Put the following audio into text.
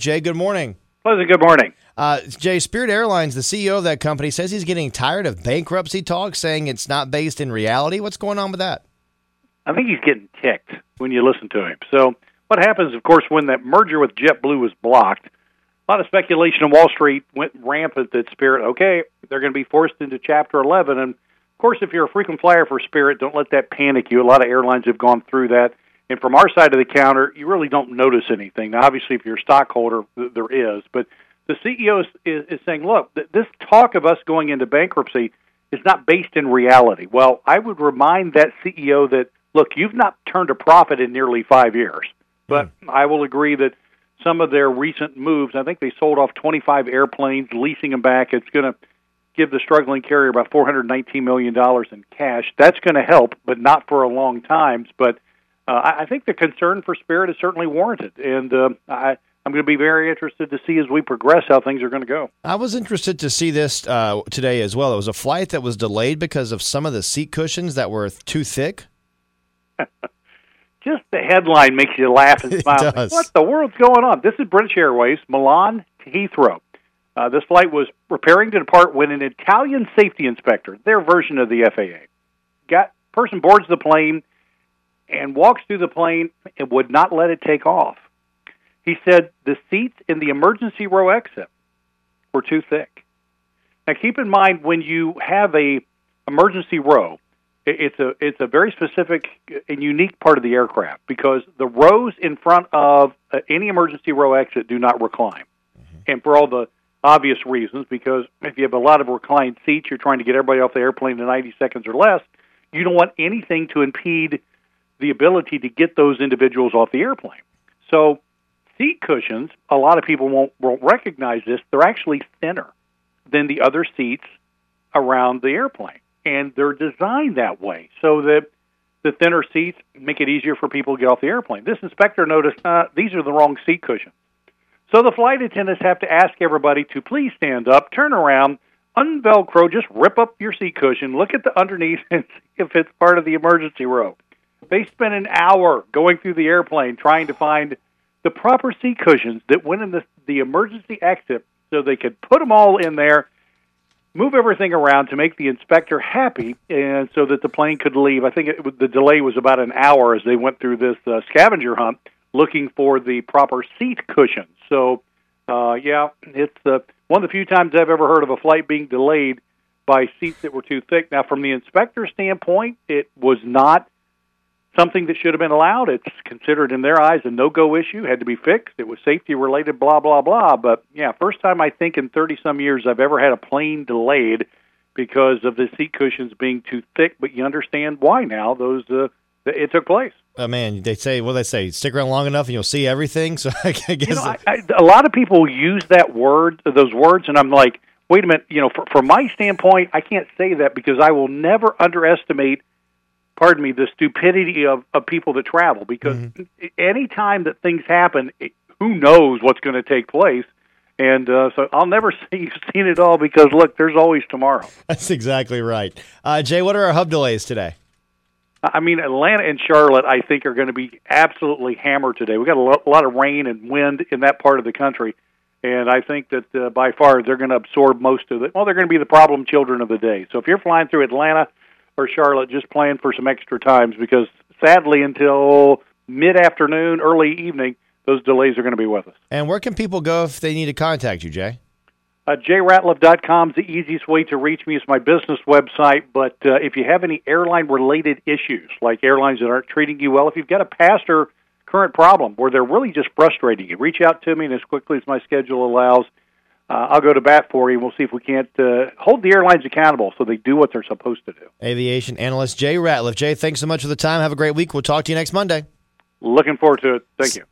Jay, good morning. Pleasant good morning. Uh, Jay, Spirit Airlines, the CEO of that company, says he's getting tired of bankruptcy talk, saying it's not based in reality. What's going on with that? I think he's getting ticked when you listen to him. So, what happens, of course, when that merger with JetBlue was blocked? A lot of speculation on Wall Street went rampant that Spirit, okay, they're going to be forced into Chapter 11. And, of course, if you're a frequent flyer for Spirit, don't let that panic you. A lot of airlines have gone through that. And from our side of the counter, you really don't notice anything. Now, obviously, if you're a stockholder, there is. But the CEO is, is, is saying, look, this talk of us going into bankruptcy is not based in reality. Well, I would remind that CEO that, look, you've not turned a profit in nearly five years. But mm. I will agree that some of their recent moves, I think they sold off 25 airplanes, leasing them back. It's going to give the struggling carrier about $419 million in cash. That's going to help, but not for a long time. But uh, I think the concern for Spirit is certainly warranted, and uh, I, I'm going to be very interested to see as we progress how things are going to go. I was interested to see this uh, today as well. It was a flight that was delayed because of some of the seat cushions that were too thick. Just the headline makes you laugh and smile. what the world's going on? This is British Airways, Milan to Heathrow. Uh, this flight was preparing to depart when an Italian safety inspector, their version of the FAA, got person boards the plane and walks through the plane and would not let it take off. He said the seats in the emergency row exit were too thick. Now keep in mind when you have a emergency row, it's a it's a very specific and unique part of the aircraft because the rows in front of uh, any emergency row exit do not recline, mm-hmm. and for all the obvious reasons. Because if you have a lot of reclined seats, you're trying to get everybody off the airplane in 90 seconds or less. You don't want anything to impede the ability to get those individuals off the airplane. So, seat cushions, a lot of people won't, won't recognize this, they're actually thinner than the other seats around the airplane. And they're designed that way so that the thinner seats make it easier for people to get off the airplane. This inspector noticed uh, these are the wrong seat cushions. So the flight attendants have to ask everybody to please stand up, turn around, unvelcro, just rip up your seat cushion, look at the underneath, and see if it's part of the emergency row. They spent an hour going through the airplane trying to find the proper seat cushions that went in the, the emergency exit so they could put them all in there, move everything around to make the inspector happy, and so that the plane could leave. I think it, the delay was about an hour as they went through this uh, scavenger hunt looking for the proper seat cushions. So, uh, yeah, it's uh, one of the few times I've ever heard of a flight being delayed by seats that were too thick. Now, from the inspector's standpoint, it was not something that should have been allowed. It's considered in their eyes a no-go issue, had to be fixed. It was safety related, blah blah blah. But yeah, first time I think in 30 some years I've ever had a plane delayed because of the seat cushions being too thick. But you understand why now? Those uh, it took place. Oh man, they say what they say: stick around long enough and you'll see everything. So I guess you know, I, I, a lot of people use that word, those words, and I'm like, wait a minute. You know, for, from my standpoint, I can't say that because I will never underestimate pardon me, the stupidity of, of people that travel because mm-hmm. any time that things happen, who knows what's going to take place. And uh, so I'll never say you've seen it all because look, there's always tomorrow. That's exactly right. Uh, Jay, what are our hub delays today? I mean, Atlanta and Charlotte, I think, are going to be absolutely hammered today. We've got a lot, a lot of rain and wind in that part of the country, and I think that uh, by far they're going to absorb most of it. Well, they're going to be the problem children of the day. So if you're flying through Atlanta or Charlotte, just plan for some extra times because sadly, until mid afternoon, early evening, those delays are going to be with us. And where can people go if they need to contact you, Jay? Uh, jratliff.com is the easiest way to reach me. It's my business website. But uh, if you have any airline related issues, like airlines that aren't treating you well, if you've got a past or current problem where they're really just frustrating you, reach out to me, and as quickly as my schedule allows, uh, I'll go to bat for you. And we'll see if we can't uh, hold the airlines accountable so they do what they're supposed to do. Aviation analyst Jay Ratliff. Jay, thanks so much for the time. Have a great week. We'll talk to you next Monday. Looking forward to it. Thank you.